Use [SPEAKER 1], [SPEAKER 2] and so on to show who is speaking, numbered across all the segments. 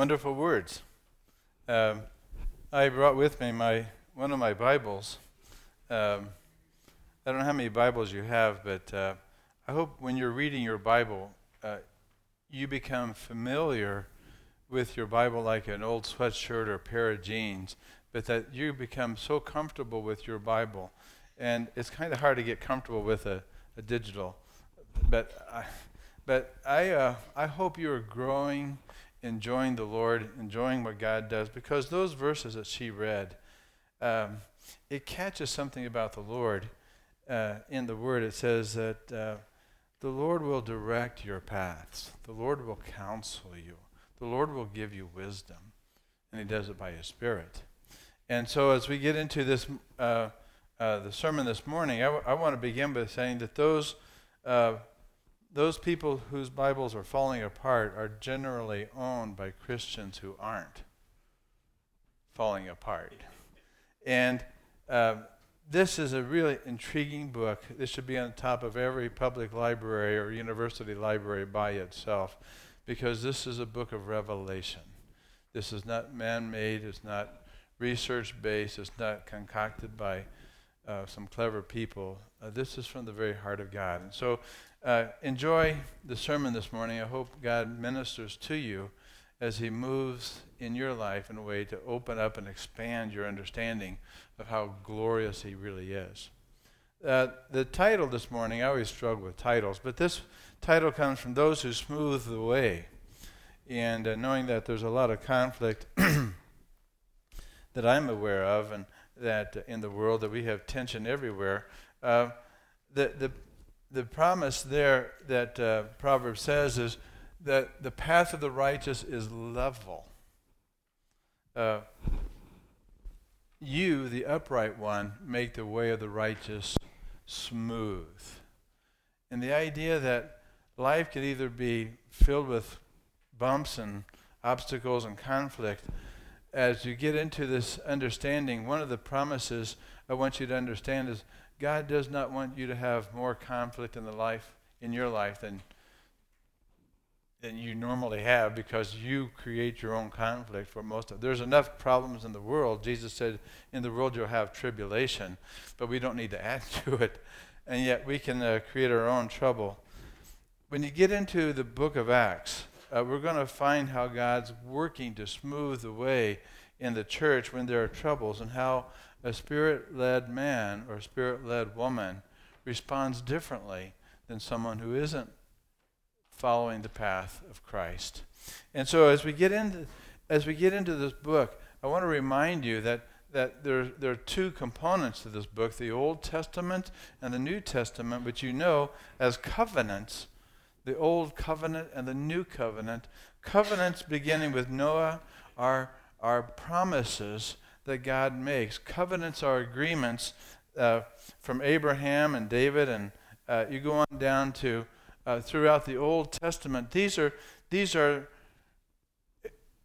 [SPEAKER 1] wonderful words. Um, I brought with me my one of my Bibles. Um, I don't know how many Bibles you have, but uh, I hope when you're reading your Bible, uh, you become familiar with your Bible like an old sweatshirt or a pair of jeans, but that you become so comfortable with your Bible. And it's kind of hard to get comfortable with a, a digital. But I, but I, uh, I hope you are growing enjoying the Lord, enjoying what God does, because those verses that she read, um, it catches something about the Lord. Uh, in the Word, it says that uh, the Lord will direct your paths, the Lord will counsel you, the Lord will give you wisdom, and He does it by His Spirit. And so, as we get into this, uh, uh the sermon this morning, I, w- I want to begin by saying that those uh, those people whose Bibles are falling apart are generally owned by Christians who aren't falling apart. And uh, this is a really intriguing book. This should be on top of every public library or university library by itself because this is a book of revelation. This is not man made, it's not research based, it's not concocted by uh, some clever people. Uh, this is from the very heart of God. And so uh, enjoy the sermon this morning. I hope God ministers to you as He moves in your life in a way to open up and expand your understanding of how glorious He really is. Uh, the title this morning, I always struggle with titles, but this title comes from those who smooth the way. And uh, knowing that there's a lot of conflict that I'm aware of, and that in the world that we have tension everywhere, uh, the, the the promise there that uh, Proverbs says is that the path of the righteous is level. Uh, you, the upright one, make the way of the righteous smooth. And the idea that life can either be filled with bumps and obstacles and conflict, as you get into this understanding, one of the promises I want you to understand is God does not want you to have more conflict in the life in your life than than you normally have because you create your own conflict for most of there's enough problems in the world. Jesus said in the world you'll have tribulation but we don't need to add to it. And yet we can uh, create our own trouble. When you get into the book of acts uh, we're going to find how god's working to smooth the way in the church when there are troubles and how a spirit led man or spirit led woman responds differently than someone who isn't following the path of Christ. And so as we get into as we get into this book, I want to remind you that that there, there are two components to this book the Old Testament and the New Testament, which you know as covenants the Old Covenant and the New Covenant. Covenants beginning with Noah are, are promises that God makes. Covenants are agreements uh, from Abraham and David, and uh, you go on down to uh, throughout the Old Testament. These are these are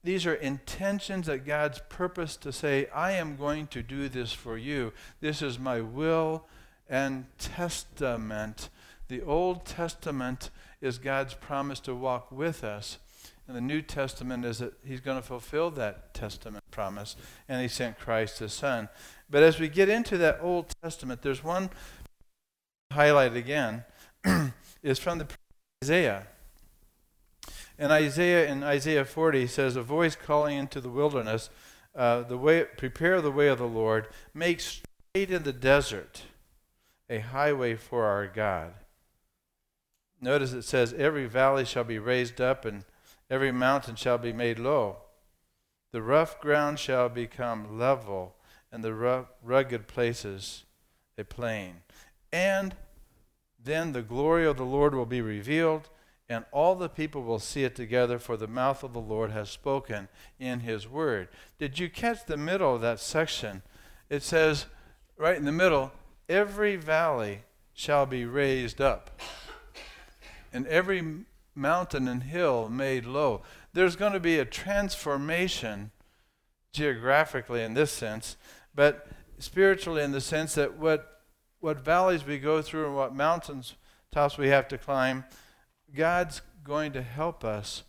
[SPEAKER 1] these are intentions that God's purpose to say, I am going to do this for you. This is my will and testament. The Old Testament is God's promise to walk with us and the New Testament is that he's going to fulfill that testament promise, and he sent Christ his son. But as we get into that Old Testament, there's one highlight again, is from the Isaiah. And Isaiah in Isaiah 40 says, A voice calling into the wilderness, uh, the way, prepare the way of the Lord, make straight in the desert a highway for our God. Notice it says, Every valley shall be raised up, and Every mountain shall be made low. The rough ground shall become level, and the rugged places a plain. And then the glory of the Lord will be revealed, and all the people will see it together, for the mouth of the Lord has spoken in his word. Did you catch the middle of that section? It says, right in the middle, every valley shall be raised up, and every mountain and hill made low. There's going to be a transformation geographically in this sense, but spiritually in the sense that what, what valleys we go through and what mountains tops we have to climb, God's going to help us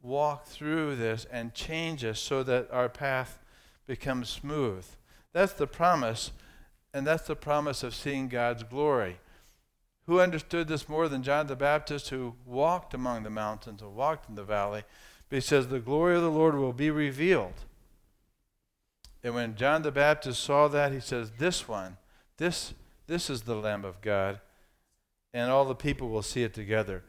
[SPEAKER 1] walk through this and change us so that our path becomes smooth. That's the promise, and that's the promise of seeing God's glory. Who understood this more than John the Baptist, who walked among the mountains and walked in the valley? But he says, The glory of the Lord will be revealed. And when John the Baptist saw that, he says, This one, this, this is the Lamb of God. And all the people will see it together.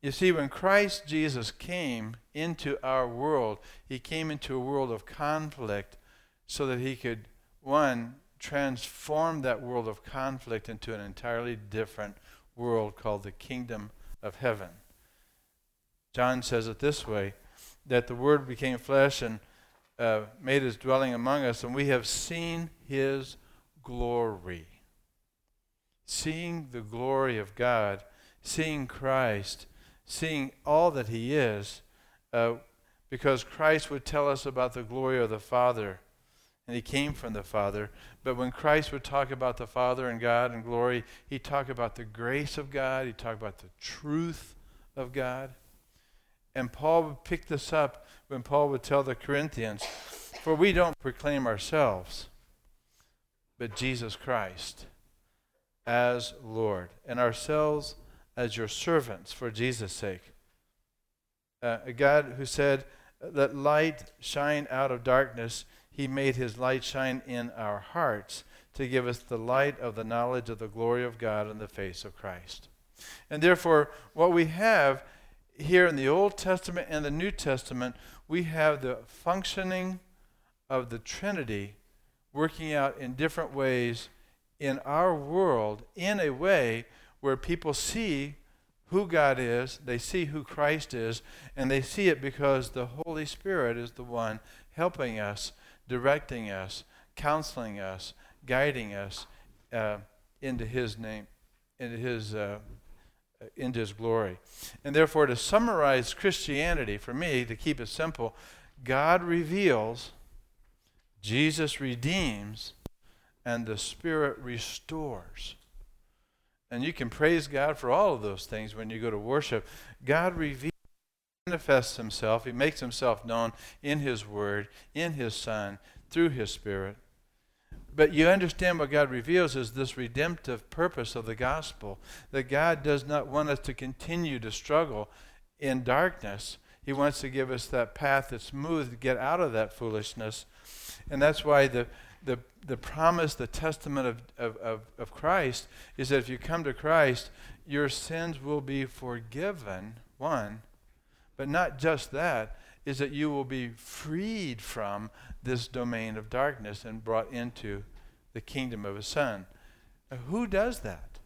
[SPEAKER 1] You see, when Christ Jesus came into our world, he came into a world of conflict so that he could, one, transform that world of conflict into an entirely different world called the kingdom of heaven. John says it this way that the Word became flesh and uh, made his dwelling among us, and we have seen his glory. Seeing the glory of God, seeing Christ seeing all that he is, uh, because Christ would tell us about the glory of the Father, and he came from the Father. But when Christ would talk about the Father and God and glory, he'd talk about the grace of God, he'd talk about the truth of God. And Paul would pick this up when Paul would tell the Corinthians, For we don't proclaim ourselves, but Jesus Christ as Lord, and ourselves as your servants for Jesus' sake. Uh, a God who said, Let light shine out of darkness, he made his light shine in our hearts to give us the light of the knowledge of the glory of God in the face of Christ. And therefore, what we have here in the Old Testament and the New Testament, we have the functioning of the Trinity working out in different ways in our world in a way where people see who God is, they see who Christ is, and they see it because the Holy Spirit is the one helping us, directing us, counseling us, guiding us uh, into His name, into His. Uh, into his glory. And therefore, to summarize Christianity, for me, to keep it simple, God reveals, Jesus redeems, and the Spirit restores. And you can praise God for all of those things when you go to worship. God reveals, manifests himself, he makes himself known in his word, in his son, through his spirit. But you understand what God reveals is this redemptive purpose of the gospel that God does not want us to continue to struggle in darkness. He wants to give us that path that's smooth to get out of that foolishness. And that's why the, the, the promise, the testament of, of, of, of Christ is that if you come to Christ, your sins will be forgiven, one, but not just that, is that you will be freed from this domain of darkness and brought into the kingdom of His Son. Now, who does that?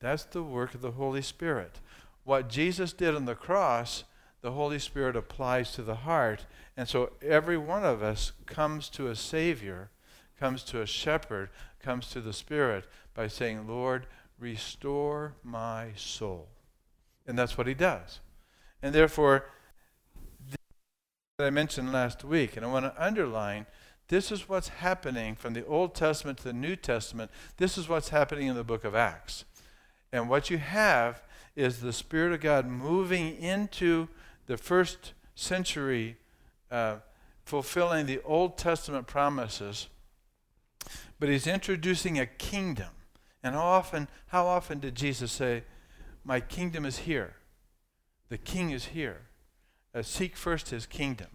[SPEAKER 1] That's the work of the Holy Spirit. What Jesus did on the cross, the Holy Spirit applies to the heart. And so every one of us comes to a Savior comes to a shepherd, comes to the Spirit by saying, Lord, restore my soul. And that's what he does. And therefore, that I mentioned last week, and I want to underline this is what's happening from the Old Testament to the New Testament. This is what's happening in the book of Acts. And what you have is the Spirit of God moving into the first century, uh, fulfilling the Old Testament promises but he's introducing a kingdom. And how often, how often did Jesus say, My kingdom is here? The king is here. Uh, seek first his kingdom.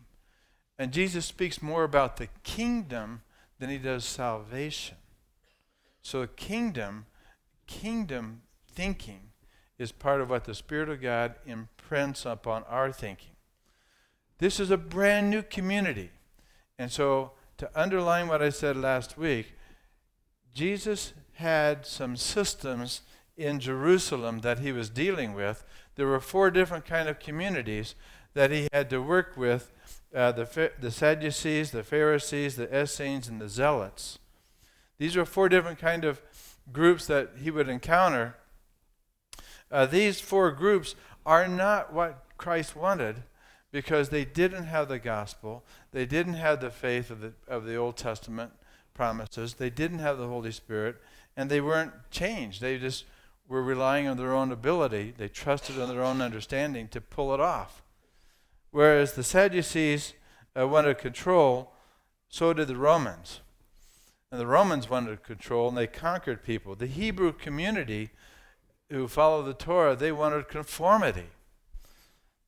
[SPEAKER 1] And Jesus speaks more about the kingdom than he does salvation. So kingdom, kingdom thinking is part of what the Spirit of God imprints upon our thinking. This is a brand new community. And so to underline what I said last week, Jesus had some systems in Jerusalem that he was dealing with. There were four different kind of communities that he had to work with: uh, the the Sadducees, the Pharisees, the Essenes, and the Zealots. These were four different kind of groups that he would encounter. Uh, these four groups are not what Christ wanted because they didn't have the gospel, they didn't have the faith of the, of the Old Testament, promises. They didn't have the Holy Spirit, and they weren't changed. They just were relying on their own ability. They trusted on their own understanding to pull it off. Whereas the Sadducees uh, wanted control, so did the Romans. And the Romans wanted control, and they conquered people. The Hebrew community who followed the Torah, they wanted conformity.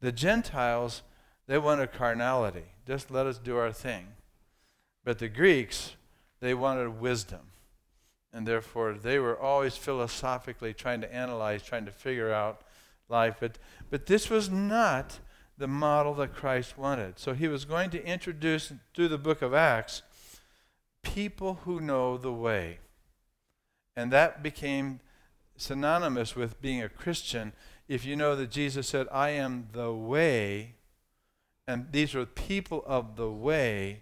[SPEAKER 1] The Gentiles, they wanted carnality. Just let us do our thing. But the Greeks, they wanted wisdom. And therefore, they were always philosophically trying to analyze, trying to figure out life. But, but this was not the model that Christ wanted. So he was going to introduce through the book of Acts people who know the way. And that became synonymous with being a Christian if you know that Jesus said, I am the way, and these were people of the way,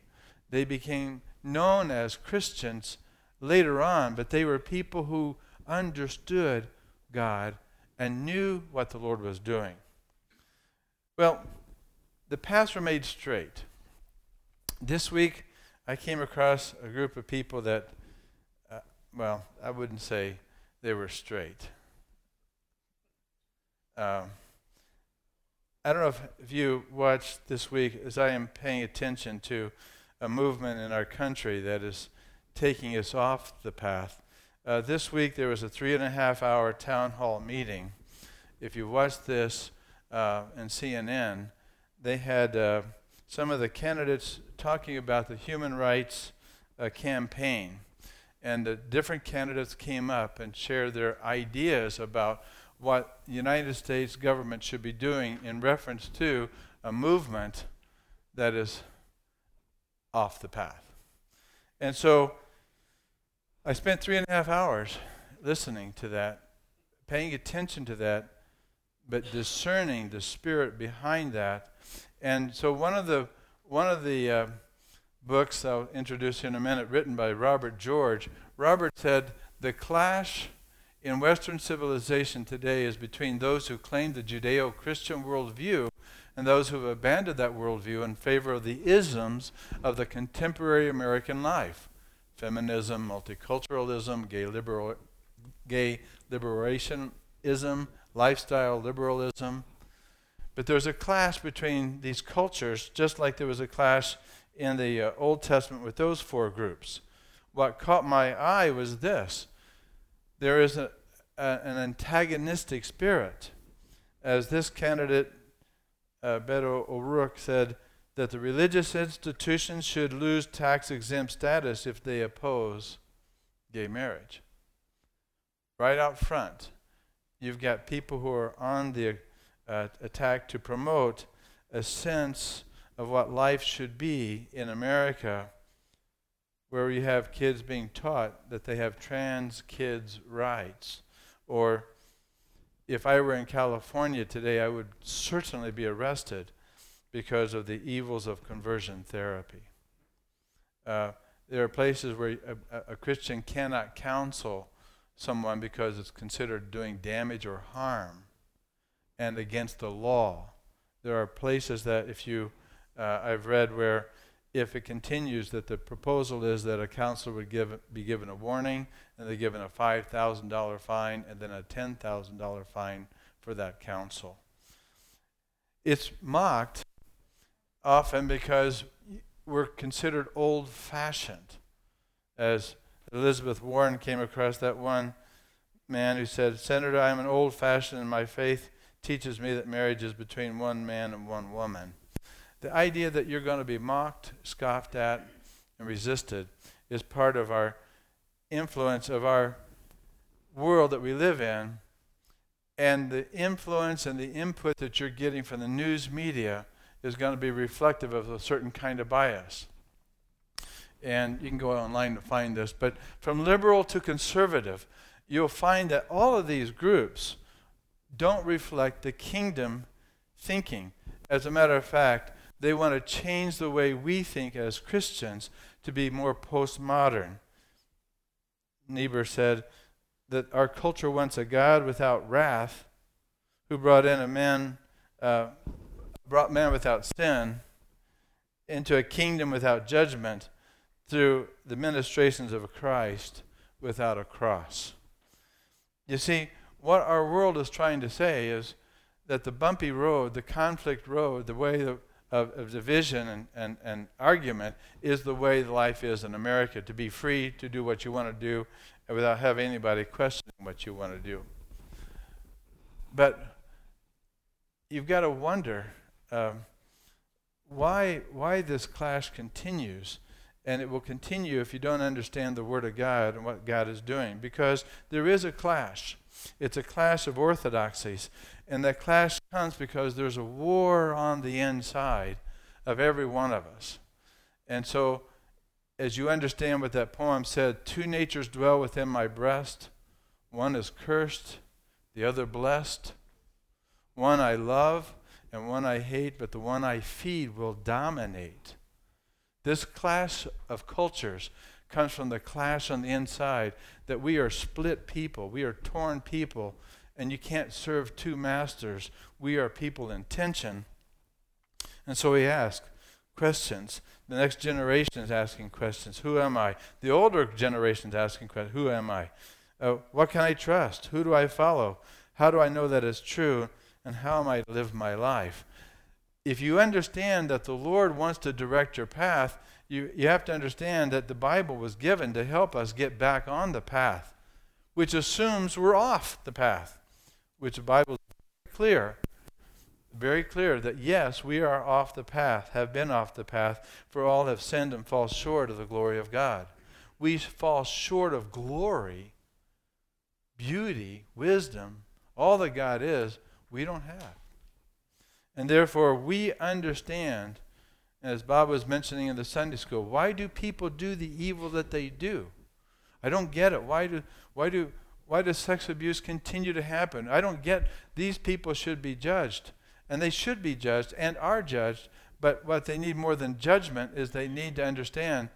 [SPEAKER 1] they became known as Christians later on, but they were people who understood God and knew what the Lord was doing. Well, the paths were made straight. This week, I came across a group of people that, uh, well, I wouldn't say they were straight. Um, I don't know if, if you watched this week, as I am paying attention to a movement in our country that is taking us off the path. Uh, this week there was a three and a half hour town hall meeting. If you watched this uh, in CNN, they had uh, some of the candidates talking about the human rights uh, campaign. And the different candidates came up and shared their ideas about what the United States government should be doing in reference to a movement that is off the path. And so I spent three and a half hours listening to that, paying attention to that, but discerning the spirit behind that. And so one of the one of the uh, books I'll introduce you in a minute, written by Robert George, Robert said the clash in Western civilization today is between those who claim the Judeo Christian worldview and those who have abandoned that worldview in favor of the isms of the contemporary American life feminism, multiculturalism, gay, liberal, gay liberationism, lifestyle liberalism. But there's a clash between these cultures, just like there was a clash in the uh, Old Testament with those four groups. What caught my eye was this there is a, a, an antagonistic spirit. As this candidate, uh, Beto O'Rourke, said, that the religious institutions should lose tax exempt status if they oppose gay marriage. Right out front, you've got people who are on the uh, attack to promote a sense of what life should be in America where you have kids being taught that they have trans kids' rights. Or if I were in California today, I would certainly be arrested because of the evils of conversion therapy. Uh, there are places where a, a, Christian cannot counsel someone because it's considered doing damage or harm and against the law. There are places that if you, uh, I've read where if it continues that the proposal is that a counselor would give, be given a warning and they're given a $5,000 fine and then a $10,000 fine for that counsel. It's mocked often because we're considered old fashioned. As Elizabeth Warren came across that one man who said, Senator, I'm an old fashioned and my faith teaches me that marriage is between one man and one woman. The idea that you're going to be mocked, scoffed at, and resisted is part of our influence of our world that we live in. And the influence and the input that you're getting from the news media is going to be reflective of a certain kind of bias. And you can go online to find this. But from liberal to conservative, you'll find that all of these groups don't reflect the kingdom thinking. As a matter of fact, they want to change the way we think as Christians to be more postmodern. Niebuhr said that our culture wants a God without wrath who brought in a man, uh, brought man without sin into a kingdom without judgment through the ministrations of Christ without a cross. You see, what our world is trying to say is that the bumpy road, the conflict road, the way of, of division and, and, and argument is the way life is in America to be free to do what you want to do without having anybody questioning what you want to do. But you've got to wonder um, why, why this clash continues. And it will continue if you don't understand the Word of God and what God is doing. Because there is a clash. It's a clash of orthodoxies. And that clash comes because there's a war on the inside of every one of us. And so, as you understand what that poem said, two natures dwell within my breast. One is cursed, the other blessed. One I love and one I hate, but the one I feed will dominate. This clash of cultures comes from the clash on the inside that we are split people, we are torn people, and you can't serve two masters. We are people in tension. And so we ask questions. The next generation is asking questions Who am I? The older generation is asking questions Who am I? Uh, what can I trust? Who do I follow? How do I know that it's true? And how am I to live my life? If you understand that the Lord wants to direct your path, you, you have to understand that the Bible was given to help us get back on the path, which assumes we're off the path which the Bible is very clear, very clear that yes, we are off the path, have been off the path, for all have sinned and fall short of the glory of God. We fall short of glory, beauty, wisdom, all that God is, we don't have. And therefore, we understand, as Bob was mentioning in the Sunday school, why do people do the evil that they do? I don't get it. Why do, why do why does sex abuse continue to happen? I don't get these people should be judged. And they should be judged and are judged. But what they need more than judgment is they need to understand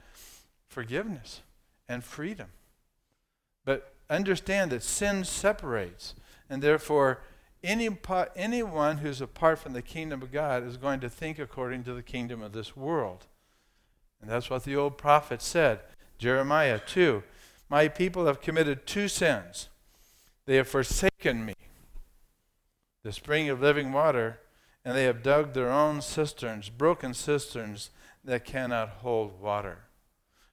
[SPEAKER 1] forgiveness and freedom. But understand that sin separates. And therefore, any, anyone who's apart from the kingdom of God is going to think according to the kingdom of this world. And that's what the old prophet said. Jeremiah 2 my people have committed two sins. They have forsaken me, the spring of living water, and they have dug their own cisterns, broken cisterns that cannot hold water.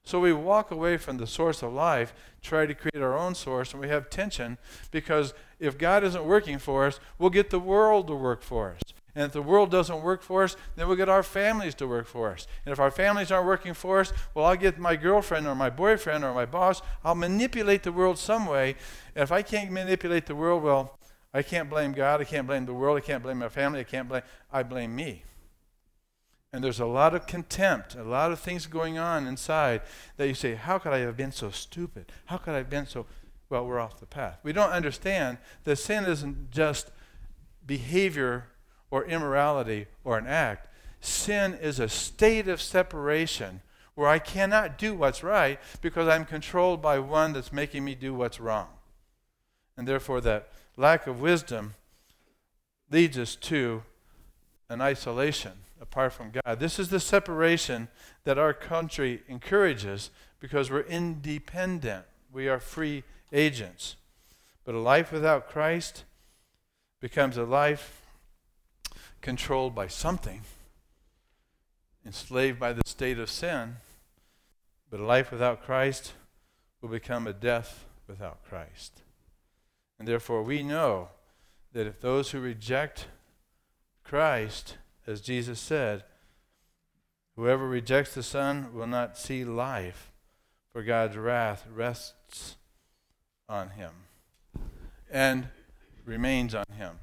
[SPEAKER 1] So we walk away from the source of life, try to create our own source, and we have tension because if God isn't working for us, we'll get the world to work for us. And if the world doesn't work for us, then we'll get our families to work for us. And if our families aren't working for us, well, I'll get my girlfriend or my boyfriend or my boss. I'll manipulate the world some way. And if I can't manipulate the world, well, I can't blame God. I can't blame the world. I can't blame my family. I can't blame, I blame me. And there's a lot of contempt, a lot of things going on inside that you say, How could I have been so stupid? How could I have been so. Well, we're off the path. We don't understand that sin isn't just behavior or immorality or an act. Sin is a state of separation where I cannot do what's right because I'm controlled by one that's making me do what's wrong. And therefore, that lack of wisdom leads us to an isolation apart from God. This is the separation that our country encourages because we're independent. We are free agents. But a life without Christ becomes a life controlled by something, enslaved by the state of sin. But a life without Christ will become a death without Christ. And therefore, we know that if those who reject Christ, as Jesus said, whoever rejects the Son will not see life, for God's wrath rests on him and remains on him.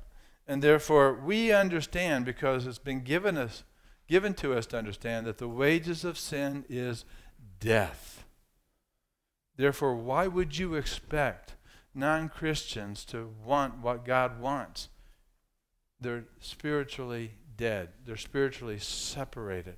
[SPEAKER 1] And therefore, we understand because it's been given us, given to us to understand that the wages of sin is death. Therefore, why would you expect non Christians to want what God wants? They're spiritually dead, they're spiritually separated.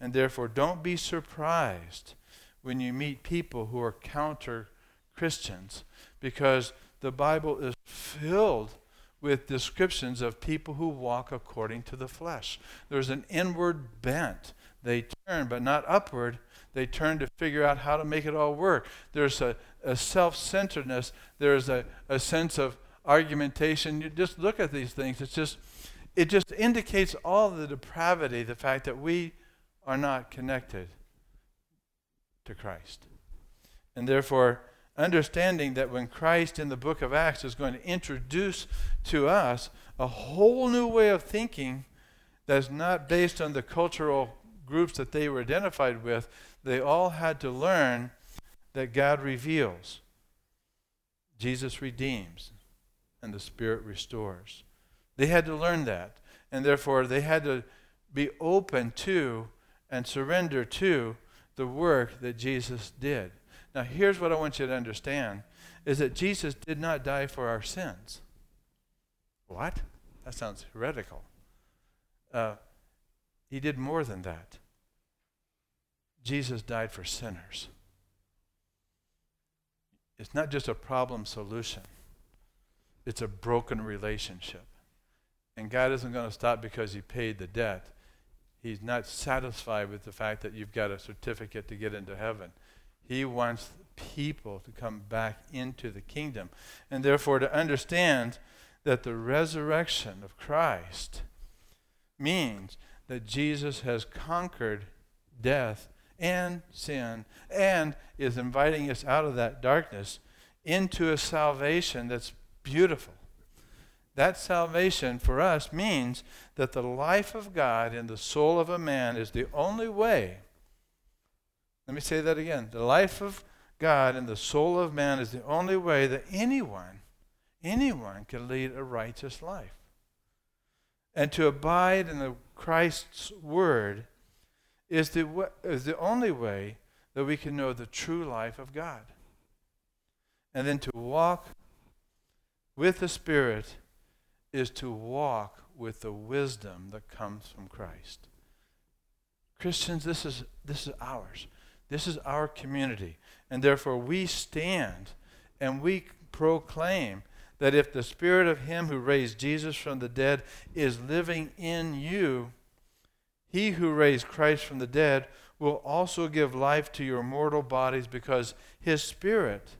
[SPEAKER 1] And therefore, don't be surprised when you meet people who are counter Christians because the Bible is filled with descriptions of people who walk according to the flesh. There's an inward bent. They turn, but not upward. They turn to figure out how to make it all work. There's a, a self centeredness, there's a, a sense of argumentation. You just look at these things. It's just, it just indicates all the depravity, the fact that we are not connected to Christ. And therefore, understanding that when Christ in the book of Acts is going to introduce to us a whole new way of thinking that's not based on the cultural groups that they were identified with, they all had to learn that God reveals, Jesus redeems, and the Spirit restores. They had to learn that. And therefore, they had to be open to and surrender to the work that Jesus did. Now, here's what I want you to understand is that Jesus did not die for our sins. What? That sounds heretical. Uh, he did more than that. Jesus died for sinners. It's not just a problem solution, it's a broken relationship. And God isn't going to stop because He paid the debt. He's not satisfied with the fact that you've got a certificate to get into heaven. He wants people to come back into the kingdom. And therefore, to understand that the resurrection of Christ means that Jesus has conquered death and sin and is inviting us out of that darkness into a salvation that's beautiful. That salvation for us means that the life of God in the soul of a man is the only way. Let me say that again. The life of God in the soul of man is the only way that anyone, anyone can lead a righteous life. And to abide in the Christ's word is the, is the only way that we can know the true life of God. And then to walk with the Spirit is to walk with the wisdom that comes from Christ. Christians, this is, this is ours. This is our community. And therefore, we stand and we proclaim that if the Spirit of Him who raised Jesus from the dead is living in you, he who raised Christ from the dead will also give life to your mortal bodies because his spirit,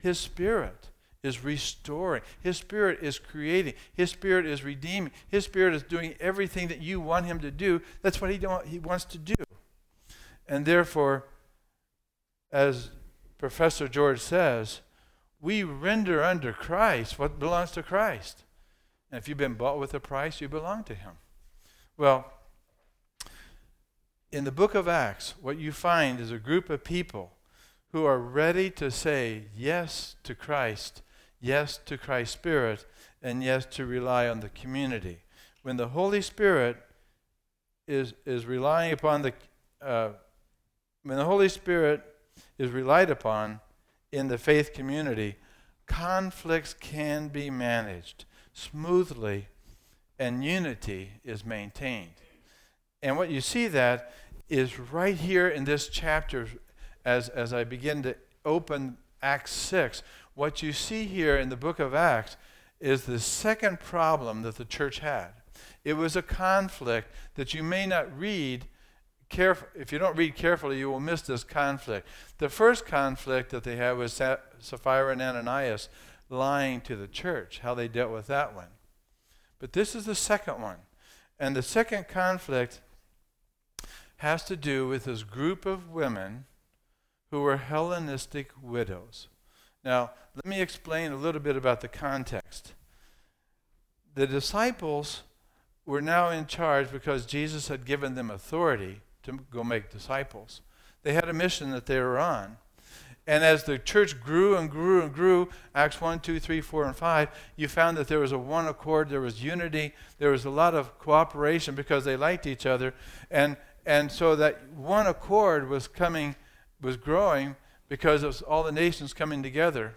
[SPEAKER 1] his spirit is restoring. His spirit is creating. His spirit is redeeming. His spirit is doing everything that you want him to do. That's what he, he wants to do. And therefore, as Professor George says, we render under Christ what belongs to Christ. And if you've been bought with a price, you belong to him. Well, in the book of Acts, what you find is a group of people who are ready to say yes to Christ, yes to Christ's Spirit, and yes to rely on the community. When the Holy Spirit is, is relying upon the, uh, when the Holy Spirit is relied upon in the faith community, conflicts can be managed smoothly and unity is maintained. And what you see that is right here in this chapter as, as I begin to open Acts 6. What you see here in the book of Acts is the second problem that the church had. It was a conflict that you may not read careful. If you don't read carefully, you will miss this conflict. The first conflict that they had was Sapphira and Ananias lying to the church, how they dealt with that one. But this is the second one. And the second conflict has to do with this group of women who were Hellenistic widows. Now, let me explain a little bit about the context. The disciples were now in charge because Jesus had given them authority to go make disciples. They had a mission that they were on. And as the church grew and grew and grew, Acts 1, 2, 3, 4, and 5, you found that there was a one accord, there was unity, there was a lot of cooperation because they liked each other. And, and so that one accord was coming, was growing because of all the nations coming together.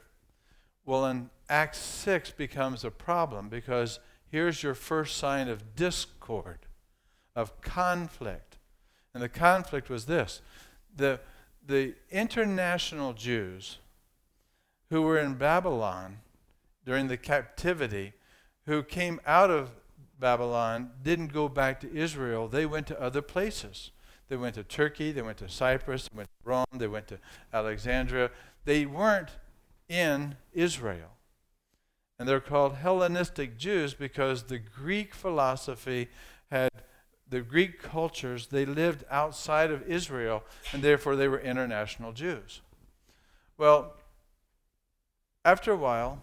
[SPEAKER 1] Well, in Acts 6 becomes a problem because here's your first sign of discord, of conflict. And the conflict was this the the international Jews who were in Babylon during the captivity, who came out of Babylon, didn't go back to Israel. They went to other places. They went to Turkey, they went to Cyprus, they went to Rome, they went to Alexandria. They weren't in Israel. And they're called Hellenistic Jews because the Greek philosophy had the Greek cultures, they lived outside of Israel, and therefore they were international Jews. Well, after a while,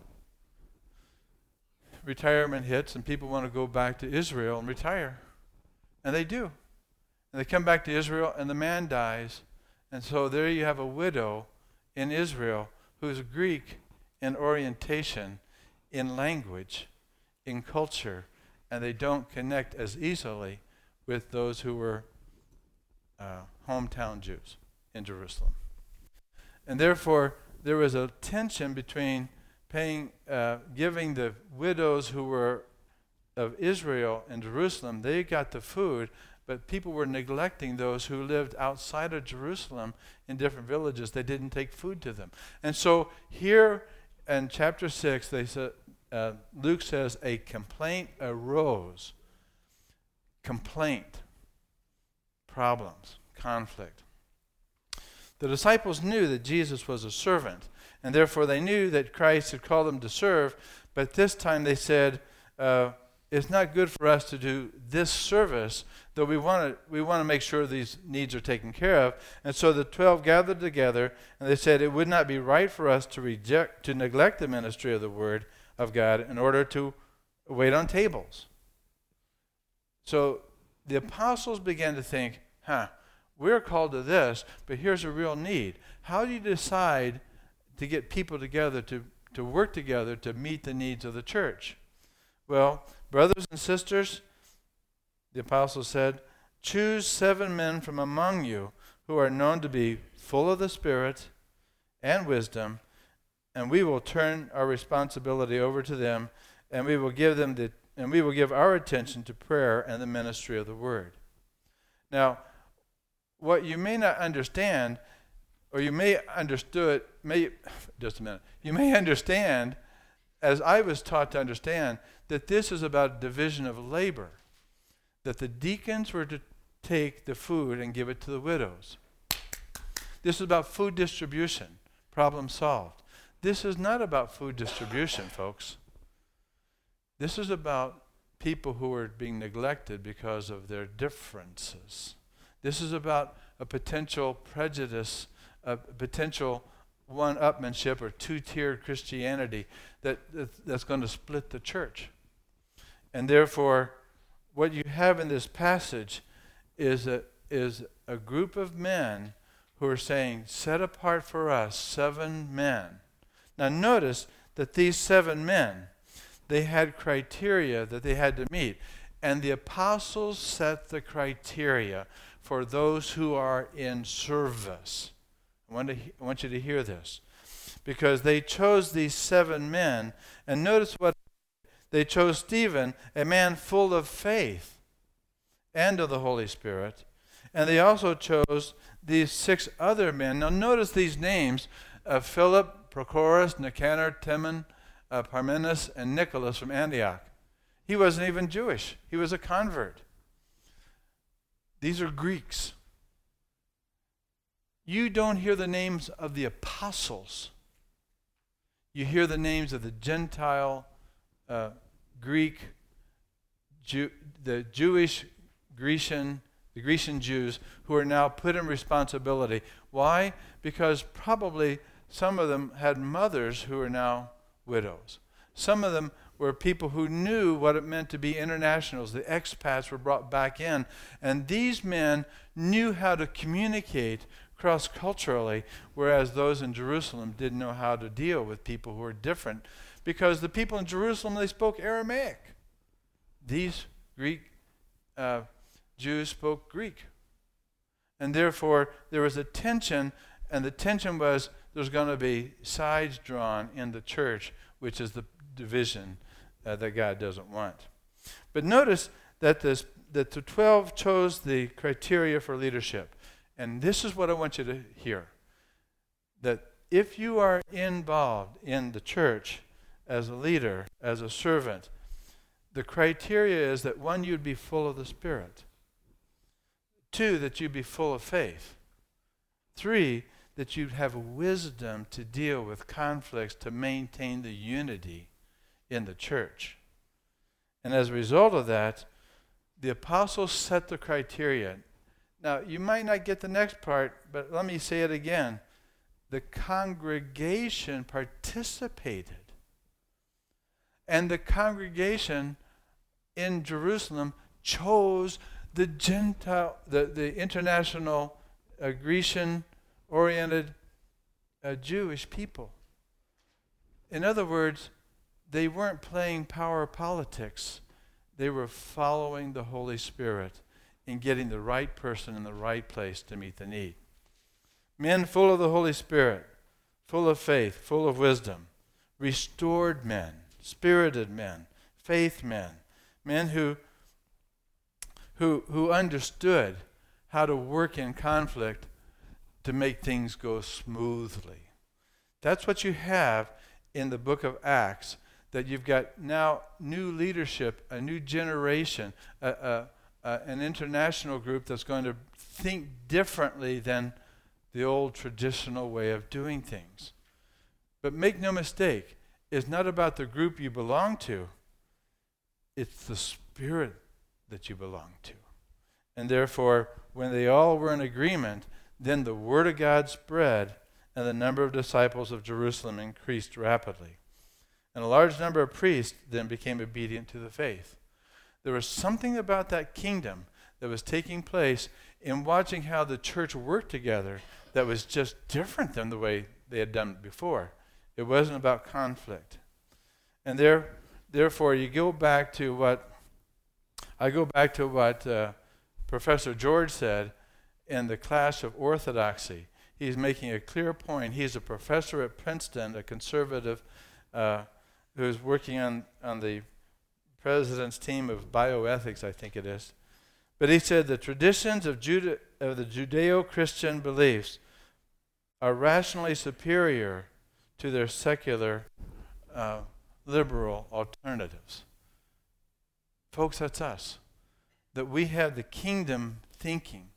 [SPEAKER 1] retirement hits and people want to go back to Israel and retire. And they do. And they come back to Israel and the man dies. And so there you have a widow in Israel who's Greek in orientation, in language, in culture, and they don't connect as easily with those who were uh, hometown Jews in Jerusalem. And therefore, there was a tension between paying, uh, giving the widows who were of Israel in Jerusalem, they got the food, but people were neglecting those who lived outside of Jerusalem in different villages. They didn't take food to them. And so here in chapter 6, they say, uh, Luke says, a complaint arose. Complaint, problems, conflict. The disciples knew that Jesus was a servant, and therefore they knew that Christ had called them to serve, but this time they said, uh, it's not good for us to do this service, though we want to we want to make sure these needs are taken care of. And so the twelve gathered together, and they said it would not be right for us to reject to neglect the ministry of the word of God in order to wait on tables. So the apostles began to think, huh, we're called to this, but here's a real need. How do you decide to get people together to, to work together to meet the needs of the church? Well, brothers and sisters, the apostle said, choose seven men from among you who are known to be full of the Spirit and wisdom, and we will turn our responsibility over to them, and we will give them the and we will give our attention to prayer and the ministry of the word. Now, what you may not understand, or you may understood, may just a minute, you may understand, as I was taught to understand, that this is about division of labor. That the deacons were to take the food and give it to the widows. This is about food distribution. Problem solved. This is not about food distribution, folks. This is about people who are being neglected because of their differences. This is about a potential prejudice, a potential one upmanship or two tiered Christianity that, that, that's going to split the church. And therefore, what you have in this passage is a, is a group of men who are saying, Set apart for us seven men. Now, notice that these seven men, they had criteria that they had to meet. And the apostles set the criteria for those who are in service. I want, to, I want you to hear this. Because they chose these seven men, and notice what they chose Stephen, a man full of faith and of the Holy Spirit. And they also chose these six other men. Now, notice these names uh, Philip, Prochorus, Nicanor, Timon, uh, Parmenas, and Nicholas from Antioch. He wasn't even Jewish, he was a convert. These are Greeks. You don't hear the names of the apostles. You hear the names of the Gentile, uh, Greek, Jew, the Jewish, Grecian, the Grecian Jews who are now put in responsibility. Why? Because probably some of them had mothers who are now widows. Some of them were people who knew what it meant to be internationals. The expats were brought back in. And these men knew how to communicate cross culturally, whereas those in Jerusalem didn't know how to deal with people who were different. Because the people in Jerusalem, they spoke Aramaic. These Greek uh, Jews spoke Greek. And therefore, there was a tension, and the tension was there's going to be sides drawn in the church, which is the division uh, that God doesn't want. But notice that, this, that the 12 chose the criteria for leadership. And this is what I want you to hear that if you are involved in the church as a leader, as a servant, the criteria is that one, you'd be full of the Spirit, two, that you'd be full of faith, three, that you'd have wisdom to deal with conflicts to maintain the unity in the church. And as a result of that, the apostles set the criteria. Now, you might not get the next part, but let me say it again. The congregation participated. And the congregation in Jerusalem chose the Gentile, the, the international uh, Grecian oriented uh, Jewish people. In other words, they weren't playing power politics. They were following the Holy Spirit and getting the right person in the right place to meet the need. Men full of the Holy Spirit, full of faith, full of wisdom, restored men, spirited men, faith men, men who, who, who understood how to work in conflict to make things go smoothly. That's what you have in the book of Acts, that you've got now new leadership, a new generation, a, a, a, an international group that's going to think differently than the old traditional way of doing things. But make no mistake, it's not about the group you belong to, it's the spirit that you belong to. And therefore, when they all were in agreement, then the word of God spread, and the number of disciples of Jerusalem increased rapidly. And a large number of priests then became obedient to the faith. There was something about that kingdom that was taking place in watching how the church worked together that was just different than the way they had done it before. It wasn't about conflict. And there, therefore, you go back to what I go back to what uh, Professor George said in the class of orthodoxy. He's making a clear point. He's a professor at Princeton, a conservative uh, who's working on, on the president's team of bioethics, I think it is. But he said the traditions of, Juda- of the Judeo Christian beliefs are rationally superior to their secular uh, liberal alternatives. Folks, that's us. That we have the kingdom thinking,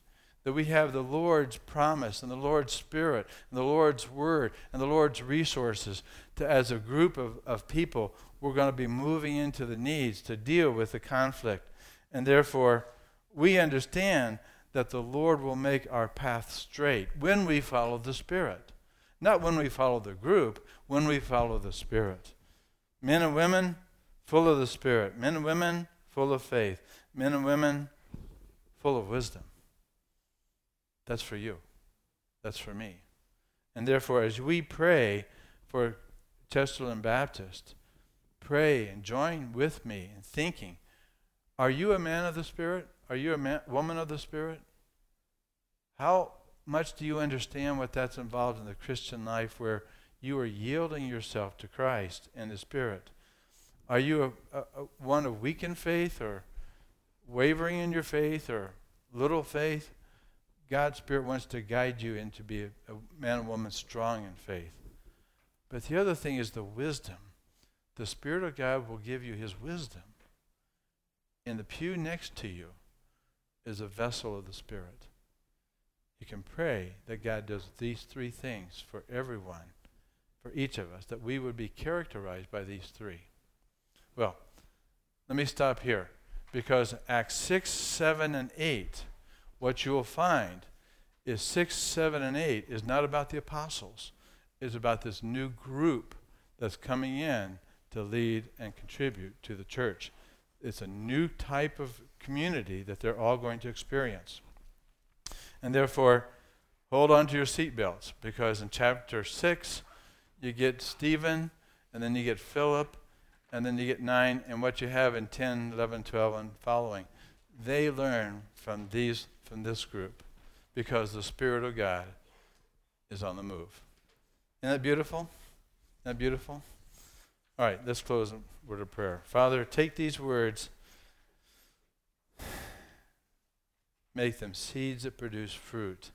[SPEAKER 1] that we have the Lord's promise and the Lord's Spirit and the Lord's Word and the Lord's resources to, as a group of, of people, we're going to be moving into the needs to deal with the conflict. And therefore, we understand that the Lord will make our path straight when we follow the Spirit. Not when we follow the group, when we follow the Spirit. Men and women full of the Spirit. Men and women full of faith. Men and women full of wisdom. That's for you. That's for me. And therefore, as we pray for Chesterland Baptist, pray and join with me in thinking are you a man of the Spirit? Are you a man, woman of the Spirit? How much do you understand what that's involved in the Christian life where you are yielding yourself to Christ and the Spirit? Are you a, a, a one of weakened faith or wavering in your faith or little faith? God's Spirit wants to guide you into be a, a man and woman strong in faith. But the other thing is the wisdom. The Spirit of God will give you His wisdom. In the pew next to you is a vessel of the Spirit. You can pray that God does these three things for everyone, for each of us, that we would be characterized by these three. Well, let me stop here because Acts 6, 7, and 8 what you will find is 6, 7, and 8 is not about the apostles. It's about this new group that's coming in to lead and contribute to the church. It's a new type of community that they're all going to experience. And therefore, hold on to your seatbelts because in chapter 6, you get Stephen, and then you get Philip, and then you get 9, and what you have in 10, 11, 12, and following. They learn from these from this group because the Spirit of God is on the move. Isn't that beautiful? Isn't that beautiful? All right, let's close with a word of prayer. Father, take these words, make them seeds that produce fruit,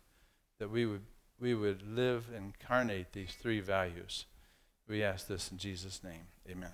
[SPEAKER 1] that we would, we would live, incarnate these three values. We ask this in Jesus' name. Amen.